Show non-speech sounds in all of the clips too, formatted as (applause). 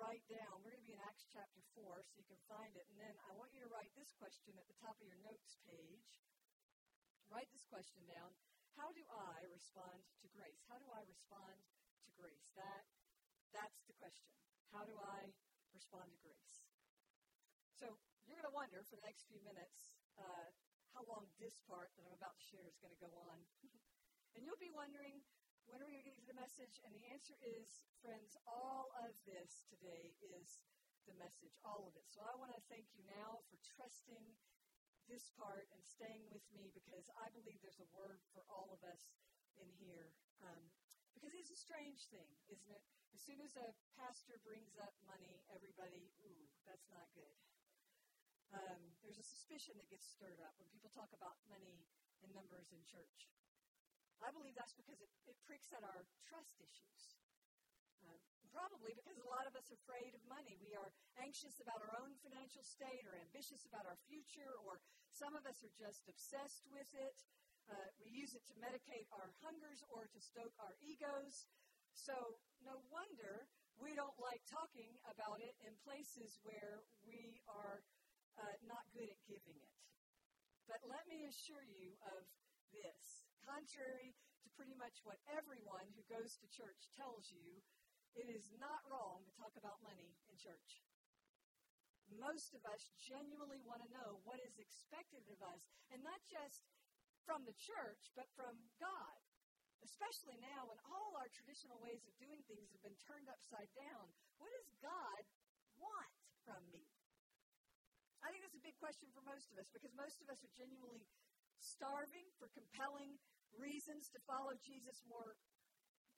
Write down, we're going to be in Acts chapter 4, so you can find it. And then I want you to write this question at the top of your notes page. Write this question down. How do I respond to grace? How do I respond to grace? That, that's the question. How do I respond to grace? So you're going to wonder for the next few minutes uh, how long this part that I'm about to share is going to go on. (laughs) and you'll be wondering, when are we going to get to the message? And the answer is, friends, all of this today is the message, all of it. So I want to thank you now for trusting this part and staying with me because I believe there's a word for all of us in here. Um, because it's a strange thing, isn't it? As soon as a pastor brings up money, everybody, ooh, that's not good. Um, there's a suspicion that gets stirred up when people talk about money and numbers in church. I believe that's because it, it pricks at our trust issues. Uh, probably because a lot of us are afraid of money. We are anxious about our own financial state or ambitious about our future, or some of us are just obsessed with it. Uh, we use it to medicate our hungers or to stoke our egos. So, no wonder we don't like talking about it in places where we are uh, not good at giving it. But let me assure you of this. Contrary to pretty much what everyone who goes to church tells you, it is not wrong to talk about money in church. Most of us genuinely want to know what is expected of us, and not just from the church, but from God. Especially now when all our traditional ways of doing things have been turned upside down. What does God want from me? I think that's a big question for most of us because most of us are genuinely starving for compelling reasons to follow Jesus more,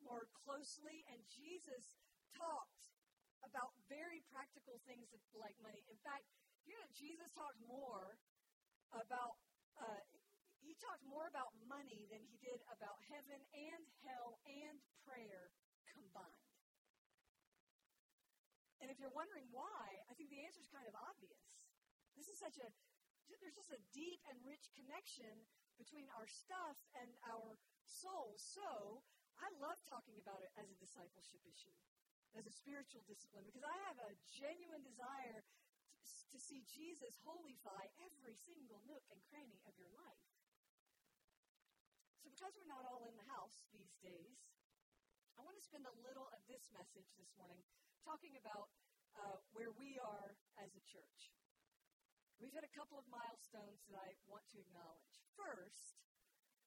more closely. And Jesus talked about very practical things like money. In fact, you know, Jesus talked more about, uh, he talked more about money than he did about heaven and hell and prayer combined. And if you're wondering why, I think the answer is kind of obvious. This is such a, there's just a deep and rich connection between our stuff and our soul. So I love talking about it as a discipleship issue, as a spiritual discipline, because I have a genuine desire to, see Jesus holify every single nook and cranny of your life. So because we're not all in the house these days, I want to spend a little of this message this morning talking about uh, where we are as a church. We've hit a couple of milestones that I want to acknowledge. First,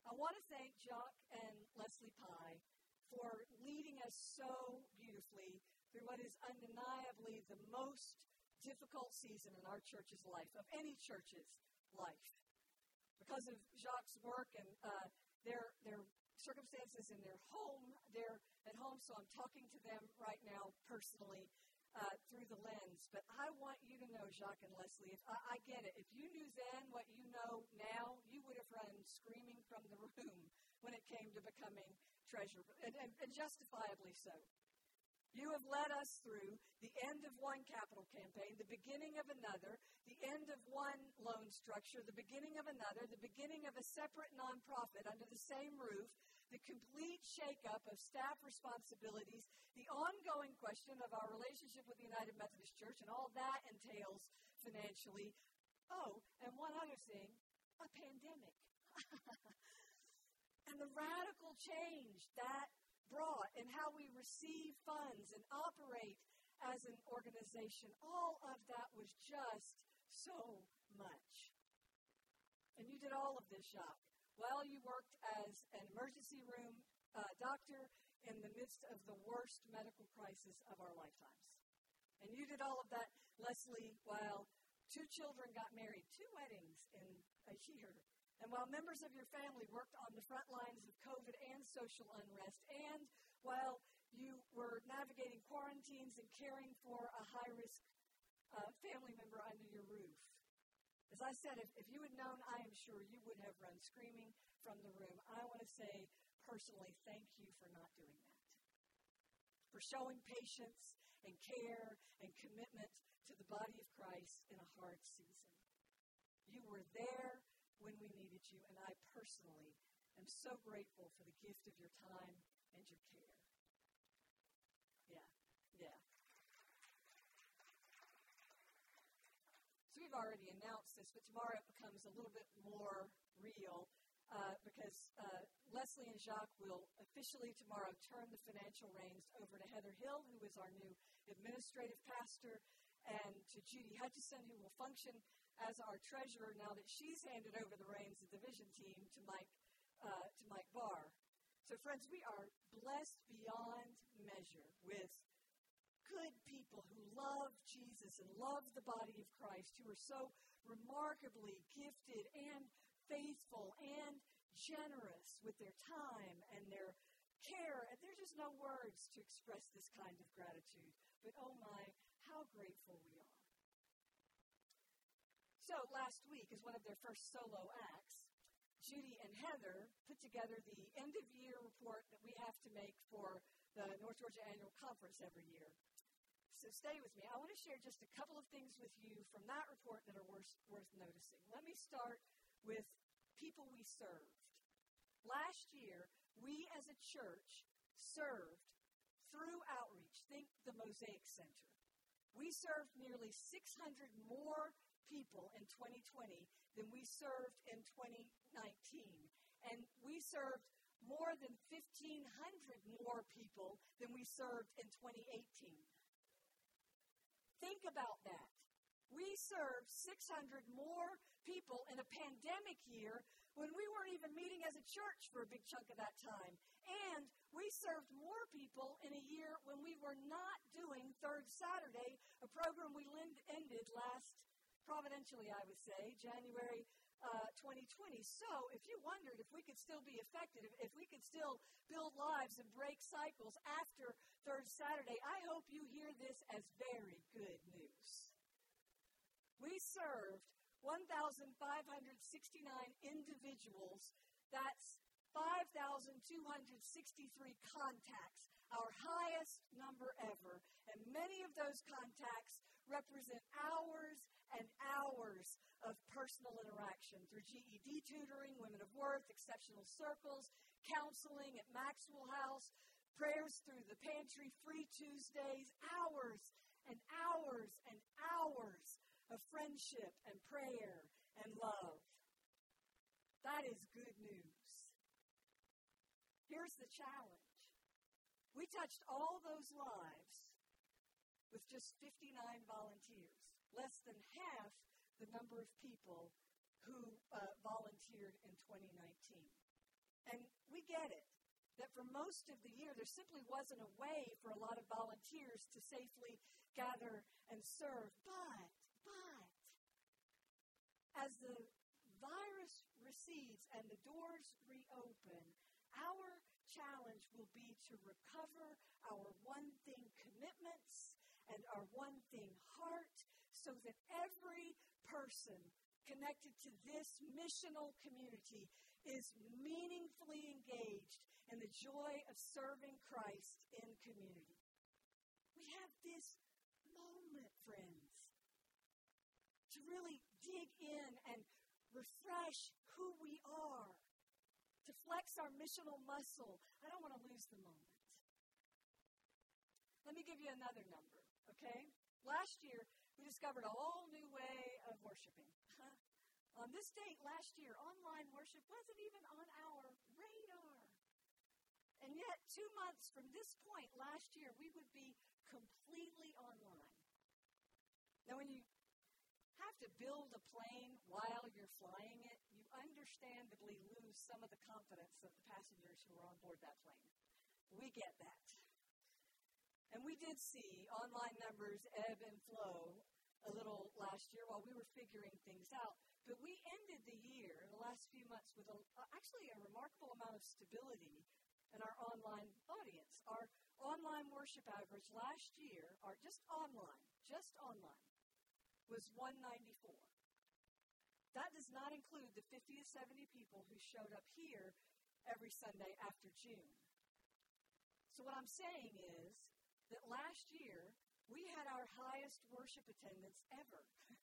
I want to thank Jacques and Leslie Pye for leading us so beautifully through what is undeniably the most difficult season in our church's life, of any church's life. Because of Jacques' work and uh, their, their circumstances in their home, they're at home, so I'm talking to them right now personally uh, through the lens. But I want you to know, Jacques and Leslie, if I, I get it. If you knew then what you know now, you would have run screaming from the room when it came to becoming treasurer, and, and, and justifiably so. You have led us through the end of one capital campaign, the beginning of another, the end of one loan structure, the beginning of another, the beginning of a separate nonprofit under the same roof, the complete shakeup of staff responsibilities, the ongoing question of our relationship with the United Methodist Church, and all that entails financially. Oh, and one other thing a pandemic. (laughs) and the radical change that brought in how we receive funds and operate as an organization. All of that was just so much. And you did all of this, Jacques. While you worked as an emergency room uh, doctor in the midst of the worst medical crisis of our lifetimes. And you did all of that, Leslie, while two children got married, two weddings in a year. And while members of your family worked on the front lines of COVID and social unrest, and while you were navigating quarantines and caring for a high risk uh, family member under your roof, as I said, if, if you had known, I am sure you would have run screaming from the room. I want to say personally, thank you for not doing that. For showing patience and care and commitment to the body of Christ in a hard season. You were there when we needed you, and I personally am so grateful for the gift of your time and your care. Yeah, yeah. So we've already announced this, but tomorrow it becomes a little bit more real uh, because uh, Leslie and Jacques will officially tomorrow turn the financial reins over to Heather Hill, who is our new administrative pastor, and to Judy Hutchison, who will function as our treasurer now that she's handed over the reins of the vision team to Mike uh, to Mike Barr. So, friends, we are blessed beyond measure with good people who love Jesus and love the body of Christ, who are so remarkably gifted and faithful and generous with their time and their care. And there's just no words to express this kind of gratitude. But oh my, how grateful we are. So last week, as one of their first solo acts, Judy and Heather put together the end of year report that we have to make for the North Georgia Annual Conference every year. So stay with me. I want to share just a couple of things with you from that report that are worth, worth noticing. Let me start with people we served. Last year, we as a church served through outreach. Think the Mosaic Center. We served nearly 600 more people in 2020 than we served in 2019. And we served more than 1,500 more people than we served in 2018. Think about that. We served 600 more people in a pandemic year when we weren't even meeting as a church for a big chunk of that time. And we served more people in a year when we were not doing Third Saturday, a program we ended last, providentially, I would say, January uh, 2020. So, if you wondered if we could still be effective, if we could still build lives and break cycles after Third Saturday, I hope you hear this as very good news. We served 1,569 individuals. That's 5,263 contacts, our highest number ever. And many of those contacts represent hours and hours of personal interaction through GED tutoring, Women of Worth, exceptional circles, counseling at Maxwell House, prayers through the pantry, free Tuesdays, hours and hours and hours of friendship and prayer and love. That is good news. Here's the challenge we touched all those lives with just 59 volunteers, less than half the number of people who uh, volunteered in 2019. And we get it that for most of the year, there simply wasn't a way for a lot of volunteers to safely gather and serve. But but as the virus recedes and the doors reopen, our challenge will be to recover our one thing commitments and our one thing heart so that every person connected to this missional community is meaningfully engaged in the joy of serving Christ in community. We have this moment, friends to really dig in and refresh who we are, to flex our missional muscle. I don't want to lose the moment. Let me give you another number, okay? Last year, we discovered a whole new way of worshiping. on this date last year, online worship wasn't even on our radar. And yet, two months from this point last year, we would be completely online. Now, when you have to build a plane while you're flying it, you understandably lose some of the confidence of the passengers who are on board that plane. We get that. And we did see online numbers ebb and flow a little last year while we were figuring things out. But we ended the year, the last few months, with a, actually a remarkable amount of stability in our online audience. Our online worship average last year, or just online, just online, was 194. That does not include the 50 to 70 people who showed up here every Sunday after June. So, what I'm saying is that last year we had our highest worship attendance ever. (laughs)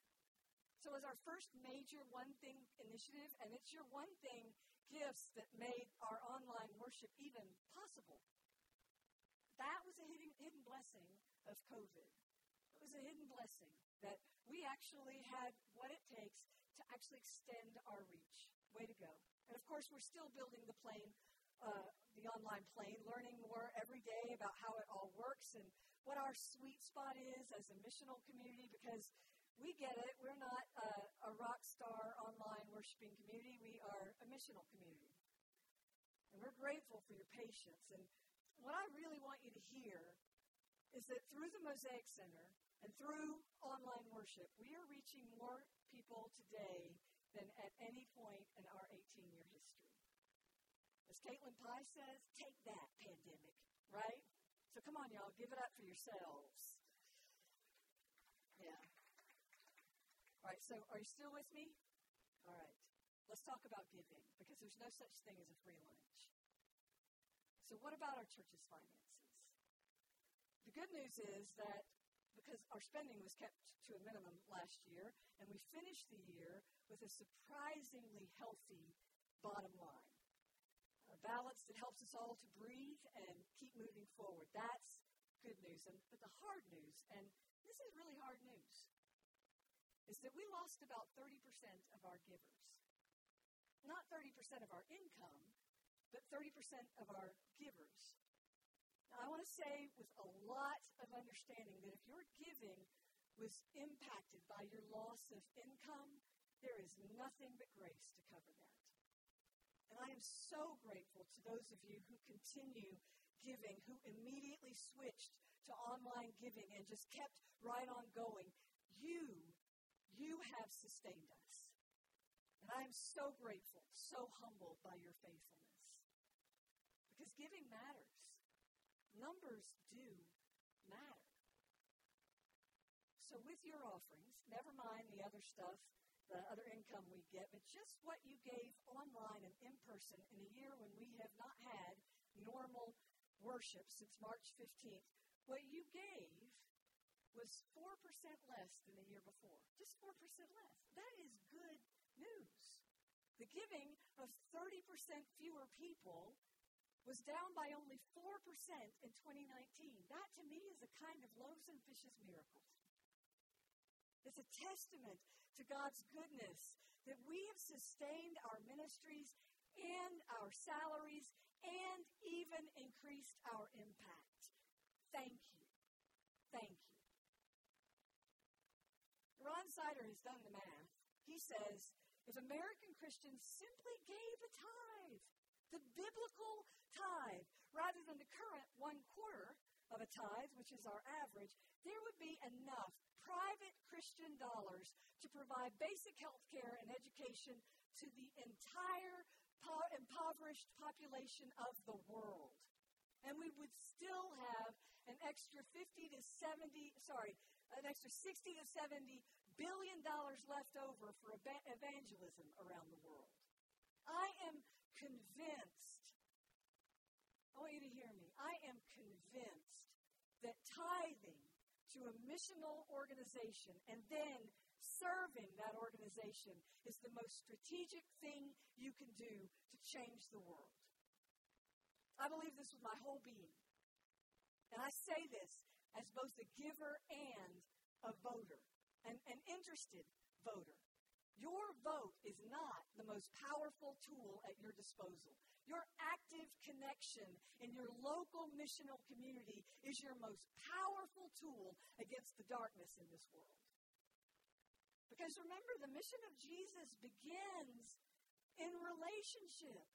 so, as our first major one thing initiative, and it's your one thing gifts that made our online worship even possible, that was a hidden, hidden blessing of COVID. It was a hidden blessing that we actually had what it takes to actually extend our reach. Way to go. And of course, we're still building the plane, uh, the online plane, learning more every day about how it all works and what our sweet spot is as a missional community because we get it. We're not uh, a rock star online worshiping community, we are a missional community. And we're grateful for your patience. And what I really want you to hear is that through the Mosaic Center, and through online worship, we are reaching more people today than at any point in our 18 year history. Caitlin Pye says, take that, pandemic, right? So come on, y'all, give it up for yourselves. Yeah. All right, so are you still with me? All right. Let's talk about giving because there's no such thing as a free lunch. So, what about our church's finances? The good news is that because our spending was kept to a minimum last year, and we finished the year with a surprisingly healthy bottom line. Balance that helps us all to breathe and keep moving forward. That's good news. And, but the hard news, and this is really hard news, is that we lost about 30% of our givers. Not 30% of our income, but 30% of our givers. Now, I want to say with a lot of understanding that if your giving was impacted by your loss of income, there is nothing but grace to cover that. And I am so grateful to those of you who continue giving, who immediately switched to online giving and just kept right on going. You, you have sustained us. And I am so grateful, so humbled by your faithfulness. Because giving matters numbers do matter. So, with your offerings, never mind the other stuff, the other income we get, but just what you gave online and in person in a year when we have not had normal worship since March 15th, what you gave was 4% less than the year before. Just 4% less. That is good news. The giving of 30% fewer people was down by only 4% in 2019. That to me is a kind of loaves and fishes miracle. It's a testament to God's goodness that we have sustained our ministries and our salaries and even increased our impact. Thank you. Thank you. Ron Sider has done the math. He says if American Christians simply gave a tithe, the biblical tithe, rather than the current one quarter of a tithe, which is our average, there would be enough private Christian dollars to provide basic health care and education to the entire po- impoverished population of the world. And we would still have an extra 50 to 70, sorry, an extra 60 to 70 billion dollars left over for evangelism around the world. I am convinced, I want you to hear me, I am convinced that tithing to a missional organization and then serving that organization is the most strategic thing you can do to change the world. I believe this with my whole being. And I say this as both a giver and a voter, an, an interested voter. Your vote is not the most powerful tool at your disposal. Your active connection in your local missional community is your most powerful tool against the darkness in this world. Because remember, the mission of Jesus begins in relationship.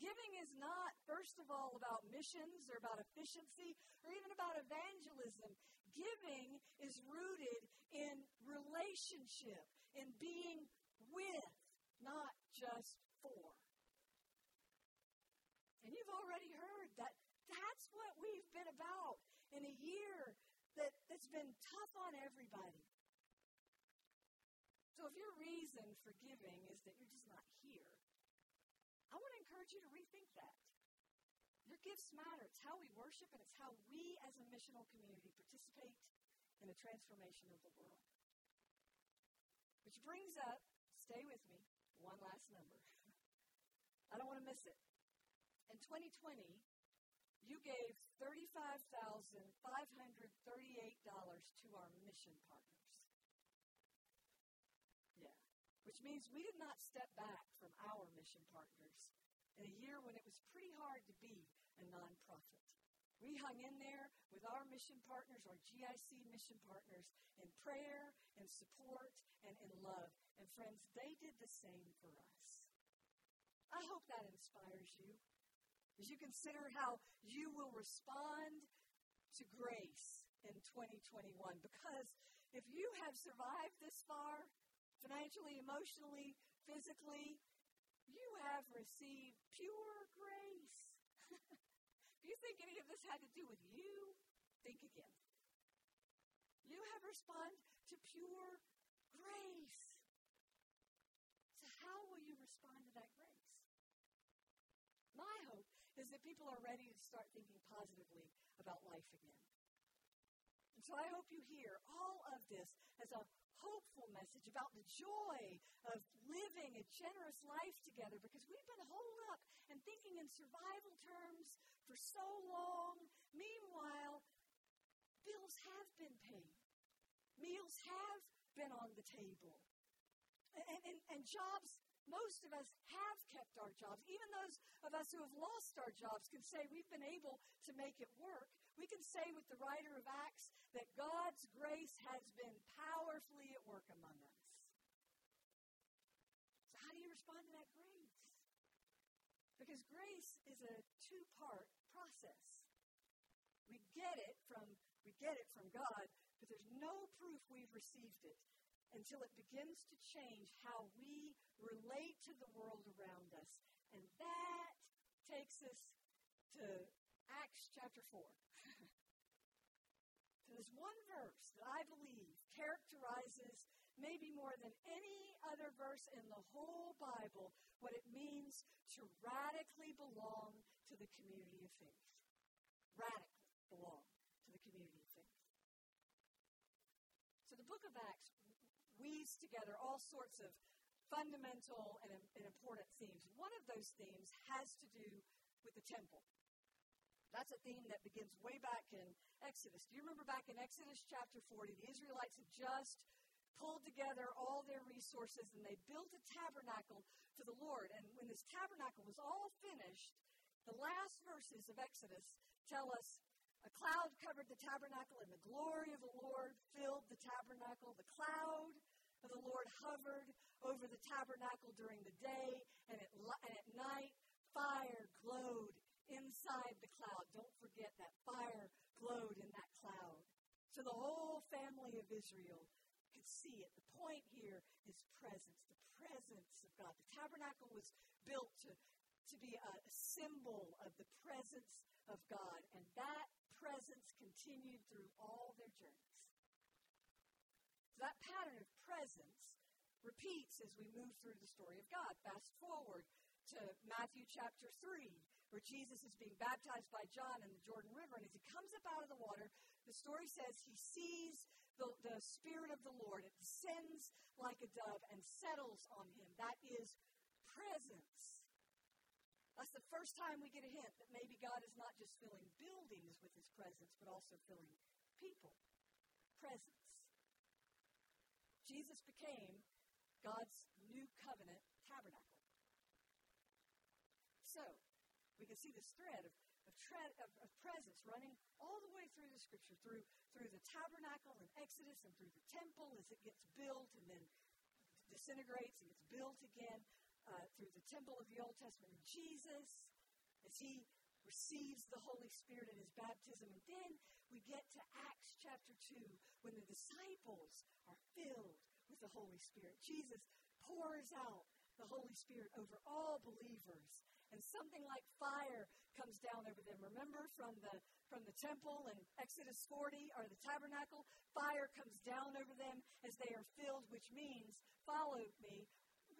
Giving is not, first of all, about missions or about efficiency or even about evangelism. Giving is rooted in relationship, in being with, not just for. You've already heard that that's what we've been about in a year that, that's been tough on everybody. So if your reason for giving is that you're just not here, I want to encourage you to rethink that. Your gifts matter. It's how we worship, and it's how we as a missional community participate in the transformation of the world. Which brings up, stay with me, one last number. (laughs) I don't want to miss it. In 2020, you gave $35,538 to our mission partners. Yeah. Which means we did not step back from our mission partners in a year when it was pretty hard to be a nonprofit. We hung in there with our mission partners, our GIC mission partners, in prayer and support and in love. And friends, they did the same for us. I hope that inspires you as you consider how you will respond to grace in 2021. Because if you have survived this far, financially, emotionally, physically, you have received pure grace. (laughs) if you think any of this had to do with you, think again. You have responded to pure grace. So, how will you respond to that grace? My hope is that people are ready to start thinking positively about life again. And so I hope you hear all of this as a hopeful message about the joy of living a generous life together because we've been holed up and thinking in survival terms for so long. Meanwhile, bills have been paid, meals have been on the table, and, and, and jobs most of us have kept our jobs. Even those of us who have lost our jobs can say we've been able to make it work. We can say with the writer of Acts that God's grace has been powerfully at work among us. So, how do you respond to that grace? Because grace is a two part process. We get it from we get it from God, but there's no proof we've received it until it begins to change how we relate to the world around us. And that takes us to Acts chapter 4. (laughs) to this one verse that I believe characterizes maybe more than any other verse in the whole Bible what it means to radically belong to the community of faith. Radically belong to the community of faith. So the book of Acts weaves together all sorts of fundamental and, and, important themes. One of those themes has to do with the temple. That's a theme that begins way back in Exodus. Do you remember back in Exodus chapter 40, the Israelites had just pulled together all their resources and they built a tabernacle for the Lord. And when this tabernacle was all finished, the last verses of Exodus tell us a cloud covered the tabernacle, and the glory of the Lord filled the tabernacle. The cloud of the Lord hovered over the tabernacle during the day, and at, and at night, fire glowed inside the cloud. Don't forget that fire glowed in that cloud. So the whole family of Israel could see it. The point here is presence, the presence of God. The tabernacle was built to, to be a symbol of the presence of God, and that presence continued through all their journeys. So that pattern of presence repeats as we move through the story of God. Fast forward to Matthew chapter 3, where Jesus is being baptized by John in the Jordan River. And as he comes up out of the water, the story says he sees the, the Spirit of the Lord. It descends like a dove and settles on him. That is presence. That's the first time we get a hint that maybe God is not just filling buildings with his presence, but also filling people. Presence. Jesus became God's new covenant tabernacle. So, we can see this thread of, of, of, of presence running all the way through the scripture, through, through the tabernacle in Exodus and through the temple as it gets built and then disintegrates and gets built again uh, through the temple of the Old Testament in Jesus, as he receives the Holy Spirit in his baptism. And then we get to Acts chapter 2 when the disciples are filled with the Holy Spirit. Jesus pours out the Holy Spirit over all believers. And something like fire comes down over them. Remember from the from the temple in Exodus 40 or the tabernacle, fire comes down over them as they are filled, which means, follow me,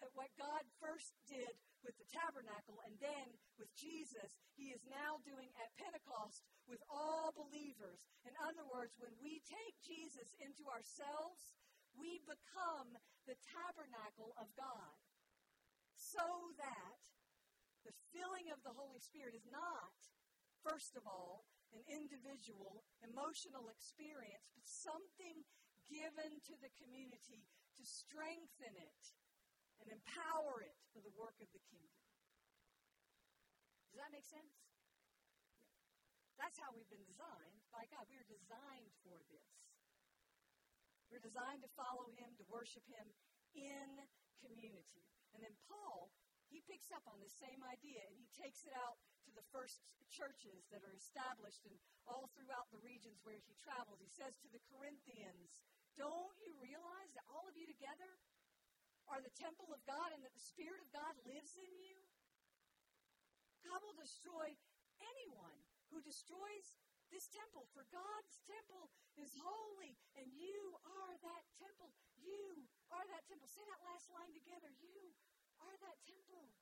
that what God first did with the tabernacle and then with Jesus, he is now doing at Pentecost with all believers. In other words, when we take Jesus into ourselves, we become the tabernacle of God. So that the filling of the Holy Spirit is not, first of all, an individual emotional experience, but something given to the community to strengthen it and empower it for the work of the kingdom. Does that make sense? That's how we've been designed by God. We are designed for this. We're designed to follow Him, to worship Him in community. And then Paul, he picks up on the same idea and he takes it out to the first churches that are established and all throughout the regions where he travels. He says to the Corinthians, Don't you realize that all of you together are the temple of God and that the Spirit of God lives in you? God will destroy anyone who destroys this temple, for God's temple is holy, and you are that temple. You are that temple. Say that last line together. You are that temple.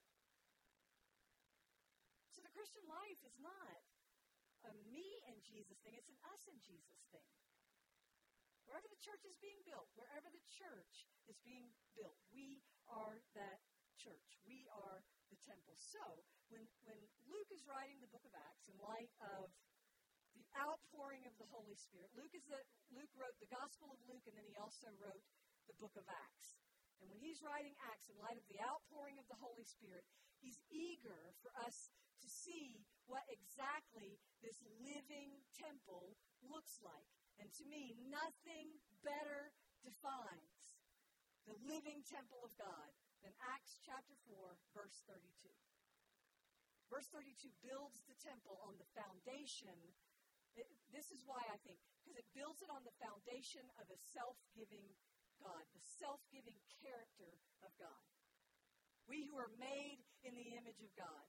So the Christian life is not a me and Jesus thing, it's an us and Jesus thing. Wherever the church is being built, wherever the church is being built, we are that church. We are the temple. So, when, when Luke is writing the book of Acts in light of the outpouring of the Holy Spirit, Luke, is the, Luke wrote the Gospel of Luke, and then he also wrote the book of Acts. And when he's writing Acts in light of the outpouring of the Holy Spirit, he's eager for us to see what exactly this living temple looks like. And to me, nothing better defines the living temple of God than Acts chapter 4, verse 32. Verse 32 builds the temple on the foundation. It, this is why I think, because it builds it on the foundation of a self giving God, the self giving character of God. We who are made in the image of God.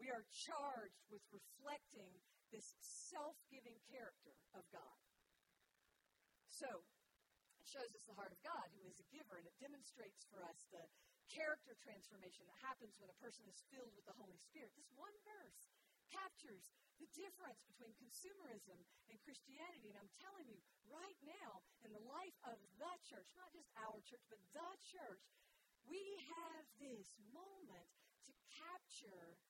We are charged with reflecting this self giving character of God. So, it shows us the heart of God, who is a giver, and it demonstrates for us the character transformation that happens when a person is filled with the Holy Spirit. This one verse captures the difference between consumerism and Christianity. And I'm telling you, right now, in the life of the church, not just our church, but the church, we have this moment to capture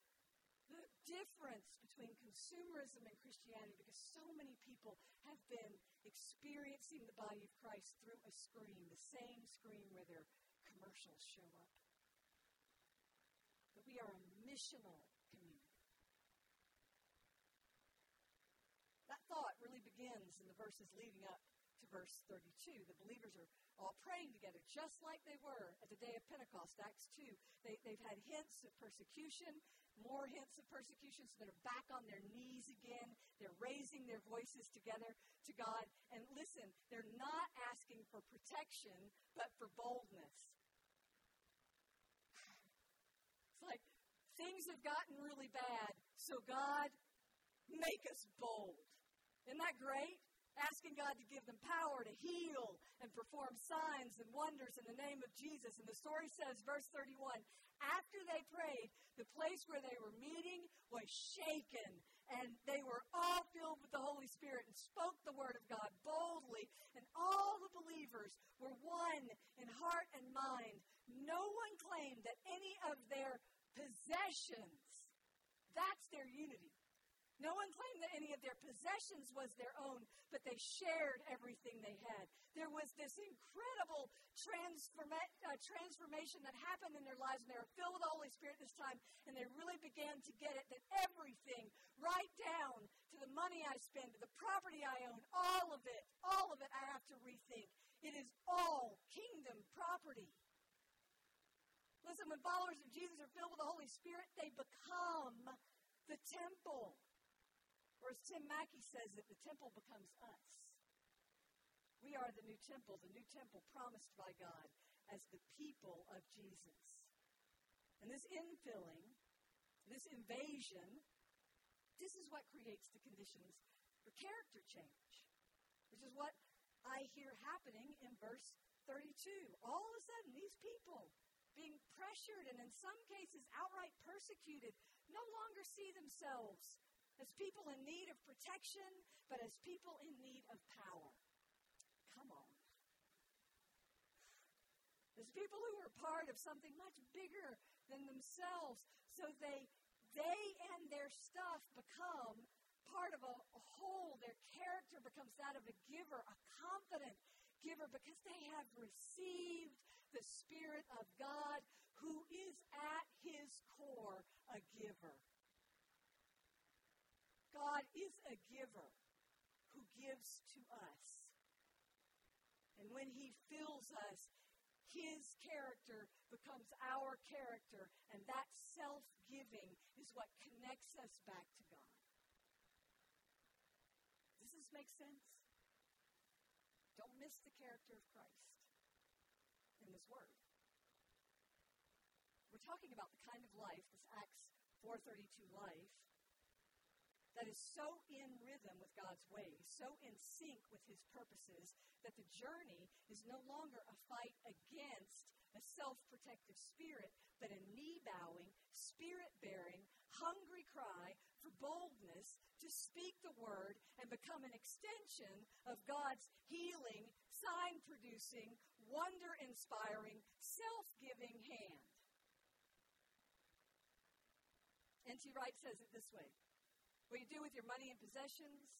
the difference between consumerism and Christianity because so many people have been experiencing the body of Christ through a screen, the same screen where their commercials show up. But we are a missional community. That thought really begins in the verses leading up to verse 32. The believers are all praying together, just like they were at the day of Pentecost, Acts 2. They, they've had hints of persecution, more hints of persecution, so they're back on their knees again. They're raising their voices together to God. And listen, they're not asking for protection, but for boldness. (sighs) It's like things have gotten really bad, so God, make us bold. Isn't that great? Asking God to give them power to heal and perform signs and wonders in the name of Jesus. And the story says, verse 31, after they prayed, the place where they were meeting was shaken, and they were all filled with the Holy Spirit and spoke the word of God boldly. And all the believers were one in heart and mind. No one claimed that any of their possessions, that's their unity no one claimed that any of their possessions was their own, but they shared everything they had. There was this incredible transforma- uh, transformation that happened in their lives, and they were filled with the Holy Spirit this time, and they really began to get it that everything, right down to the money I spend, to the property I own, all of it, all of it, I have to rethink. It is all kingdom property. Listen, when followers of Jesus are filled with the Holy Spirit, they become the temple. Or as Tim Mackie says it, the temple becomes us. We are the new temple, the new temple promised by God as the people of Jesus. And this infilling, this invasion, this is what creates the conditions for character change, which is what I hear happening in verse 32. All of a sudden, these people being pressured and in some cases outright persecuted no longer see themselves as people in need of protection, but as people in need of power. Come on. As people who are part of something much bigger than themselves, so they they and their stuff become part of a, a whole. Their character becomes that of a giver, a confident giver, because they have received the Spirit of God, who is at his core a giver. God is a giver who gives to us. And when he fills us, his character becomes our character, and that self giving is what connects us back to God. Does this make sense? Don't miss the character of Christ in this word. We're talking about the kind of life, this Acts 432 life, that is so in rhythm with God's ways, so in sync with His purposes, that the journey is no longer a fight against a self protective spirit, but a knee bowing, spirit bearing, hungry cry for boldness to speak the word and become an extension of God's healing, sign producing, wonder inspiring, self giving hand. N.T. Wright says it this way what you do with your money and possessions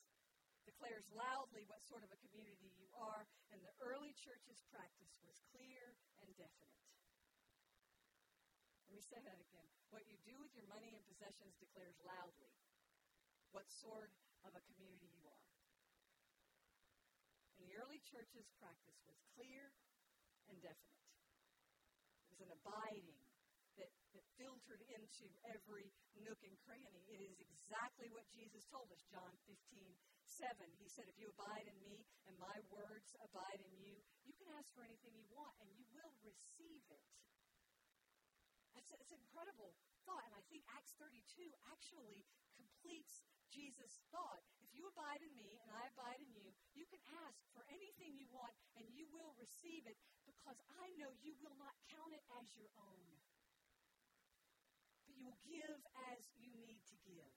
declares loudly what sort of a community you are, and the early church's practice was clear and definite. Let me say that again. What you do with your money and possessions declares loudly what sort of a community you are. And the early church's practice was clear and definite. It was an abiding that, that filtered into every nook and cranny. It is exactly what Jesus told us, John 15, 7. He said, If you abide in me and my words abide in you, you can ask for anything you want and you will receive it. That's, that's an incredible thought, and I think Acts 32 actually completes Jesus' thought. If you abide in me and I abide in you, you can ask for anything you want and you will receive it because I know you will not count it as your own you will give as you need to give.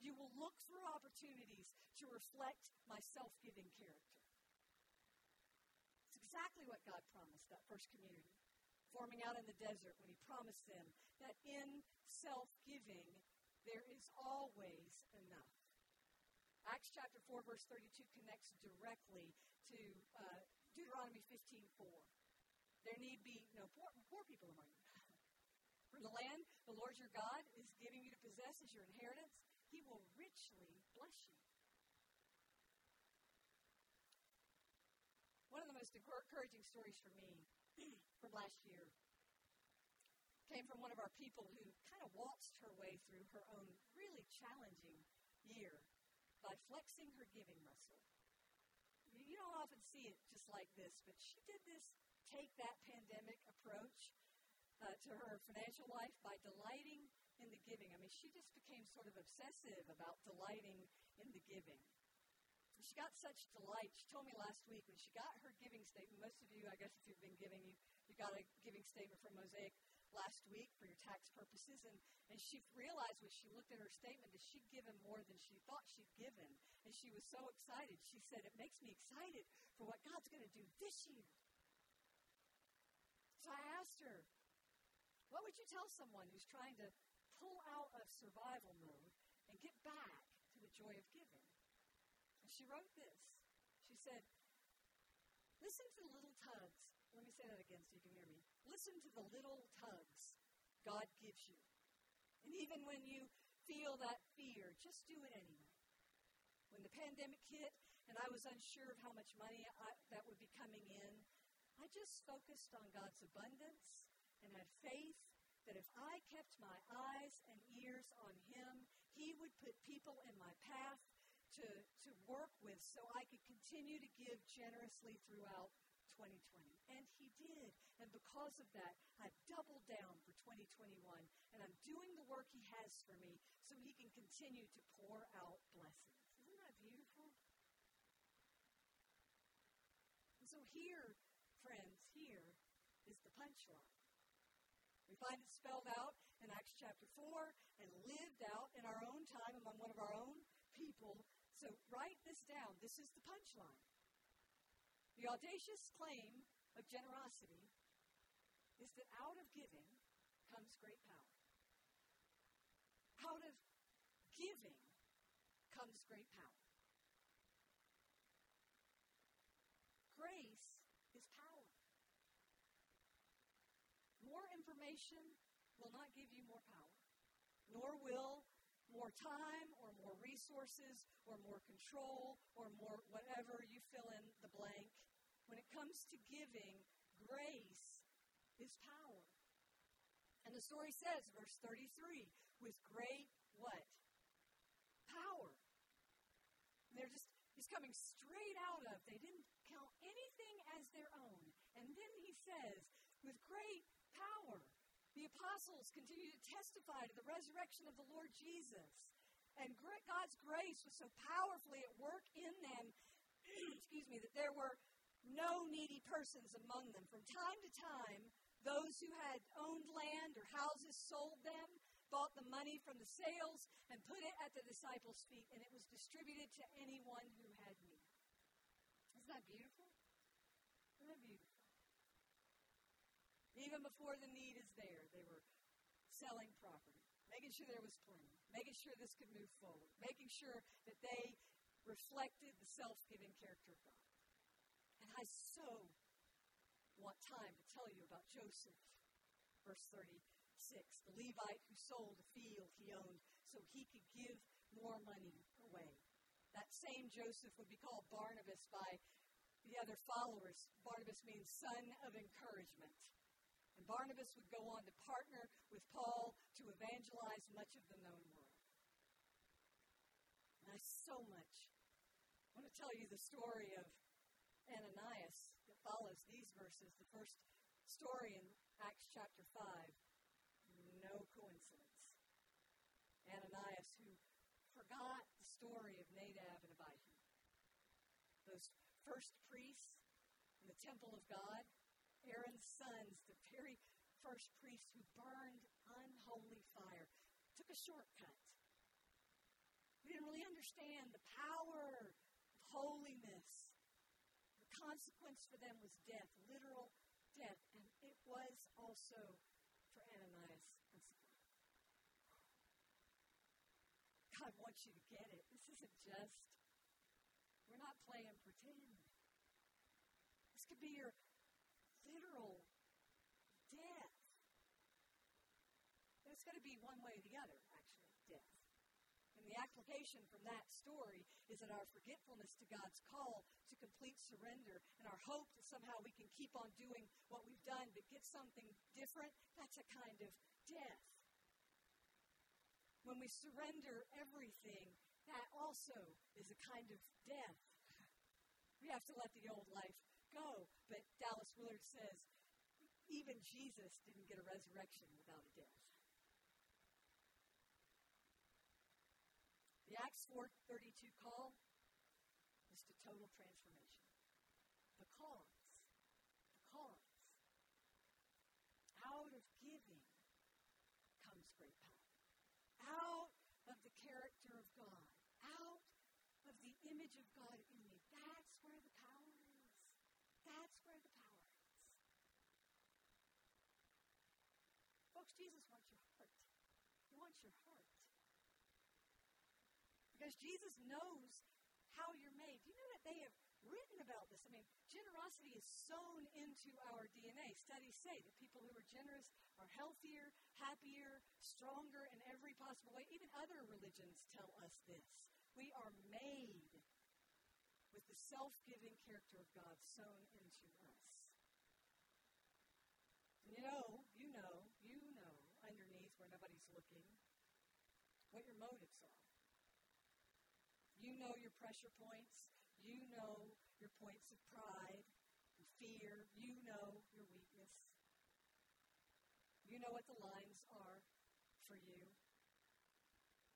You will look for opportunities to reflect my self giving character. It's exactly what God promised that first community, forming out in the desert when He promised them that in self giving there is always enough. Acts chapter 4, verse 32 connects directly to uh, Deuteronomy 15 4. There need be no poor, poor people among you. The land the Lord your God is giving you to possess as your inheritance, he will richly bless you. One of the most encouraging stories for me (clears throat) from last year came from one of our people who kind of waltzed her way through her own really challenging year by flexing her giving muscle. You don't often see it just like this, but she did this take that pandemic approach uh, to her financial life by delighting in the giving. I mean, she just became sort of obsessive about delighting in the giving. She got such delight. She told me last week when she got her giving statement. Most of you, I guess, if you've been giving, you, you got a giving statement from Mosaic last week for your tax purposes. And, and she realized when she looked at her statement that she'd given more than she thought she'd given. And she was so excited. She said, It makes me excited for what God's going to do this year. So I asked her, what would you tell someone who's trying to pull out of survival mode and get back to the joy of giving? And she wrote this. She said, Listen to the little tugs. Let me say that again so you can hear me. Listen to the little tugs God gives you. And even when you feel that fear, just do it anyway. When the pandemic hit and I was unsure of how much money I, that would be coming in, I just focused on God's abundance and had faith that if I kept my eyes and ears on Him, He would put people in my path to, to work with so I could continue to give generously throughout 2020. And he did. And because of that, I've doubled down for 2021. And I'm doing the work he has for me so he can continue to pour out blessings. Isn't that beautiful? And so here, friends, here is the punchline. We find it spelled out in Acts chapter 4 and lived out in our own time among one of our own people. So write this down. This is the punchline. The audacious claim of generosity is that out of giving comes great power. Out of giving comes great power. Grace is power. More will not give you more power, nor will more time or more resources or more control or more whatever you fill in the blank when it comes to giving, grace is power. And the story says, verse 33, with great what? Power. And they're just, he's coming straight out of, they didn't count anything as their own. And then he says, with great power. The apostles continue to testify to the resurrection of the Lord Jesus. And God's grace was so powerfully at work in them, (clears throat) excuse me, that there were no needy persons among them. From time to time, those who had owned land or houses sold them, bought the money from the sales, and put it at the disciples' feet, and it was distributed to anyone who had need. Isn't that beautiful? Isn't that beautiful? Even before the need is there, they were selling property, making sure there was plenty, making sure this could move forward, making sure that they reflected the self giving character of God. And I so want time to tell you about Joseph. Verse 36 the Levite who sold a field he owned so he could give more money away. That same Joseph would be called Barnabas by the other followers. Barnabas means son of encouragement. And Barnabas would go on to partner with Paul to evangelize much of the known world. And I so much want to tell you the story of Ananias that follows these verses, the first story in Acts chapter 5. No coincidence. Ananias, who forgot the story of Nadab and Abihu, those first priests in the temple of God, Aaron's sons, the very first priests who burned unholy fire, took a shortcut. We didn't really understand the power of holiness The consequence for them was death, literal death. And it was also for Ananias and Sapphira. God wants you to get it. This isn't just, we're not playing pretend. This could be your literal death. It's going to be one way or the other, actually, death. And the application from that story is that our forgetfulness to God's call to complete surrender and our hope that somehow we can keep on doing what we've done but get something different, that's a kind of death. When we surrender everything, that also is a kind of death. We have to let the old life go. But Dallas Willard says, even Jesus didn't get a resurrection without a death. The Acts 4.32 call is to total transformation. The Because, the because out of giving comes great power. Out of the character of God. Out of the image of God in me. That's where the power is. That's where the power is. Folks, Jesus wants your heart. He wants your heart. Because Jesus knows how you're made. You know that they have written about this? I mean, generosity is sewn into our DNA. Studies say that people who are generous are healthier, happier, stronger in every possible way. Even other religions tell us this. We are made with the self giving character of God sewn into us. And you know, you know underneath where nobody's looking what your motives are. You know your pressure points. You know your points of pride and fear. You know your weakness. You know what the lines are for you.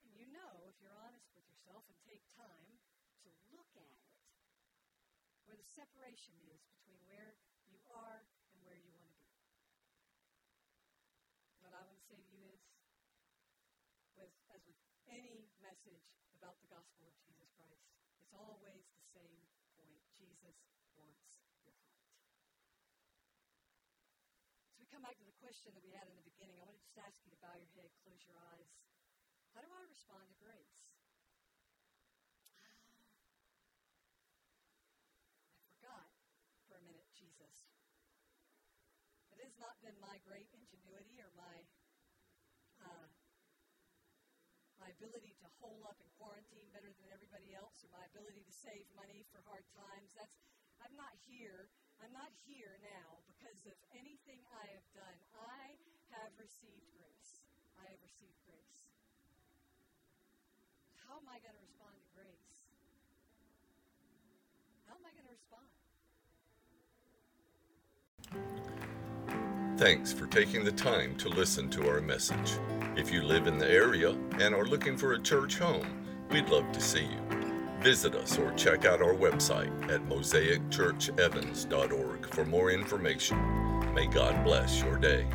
And you know, if you're honest with yourself and take time to look at it, where the separation is between where you are and where you want to be. What I want to say to you is, with, as with any message about the gospel of Jesus Christ, it's always the same point. Jesus wants your heart. So we come back to the question that we had in the beginning. I want to just ask you to bow your head, close your eyes. How do I respond to grace? Ah. I forgot for a minute, Jesus. It has not been my great ingenuity or my uh, my ability to hole up in quarantine better than everybody else, or my ability to save money for hard times. That's I'm not here. I'm not here now because of anything I have done. I have received grace. I have received grace. How am I going to respond to grace? How am I going to respond? Thanks for taking the time to listen to our message. If you live in the area and are looking for a church home, we'd love to see you. Visit us or check out our website at mosaicchurchevans.org for more information. May God bless your day.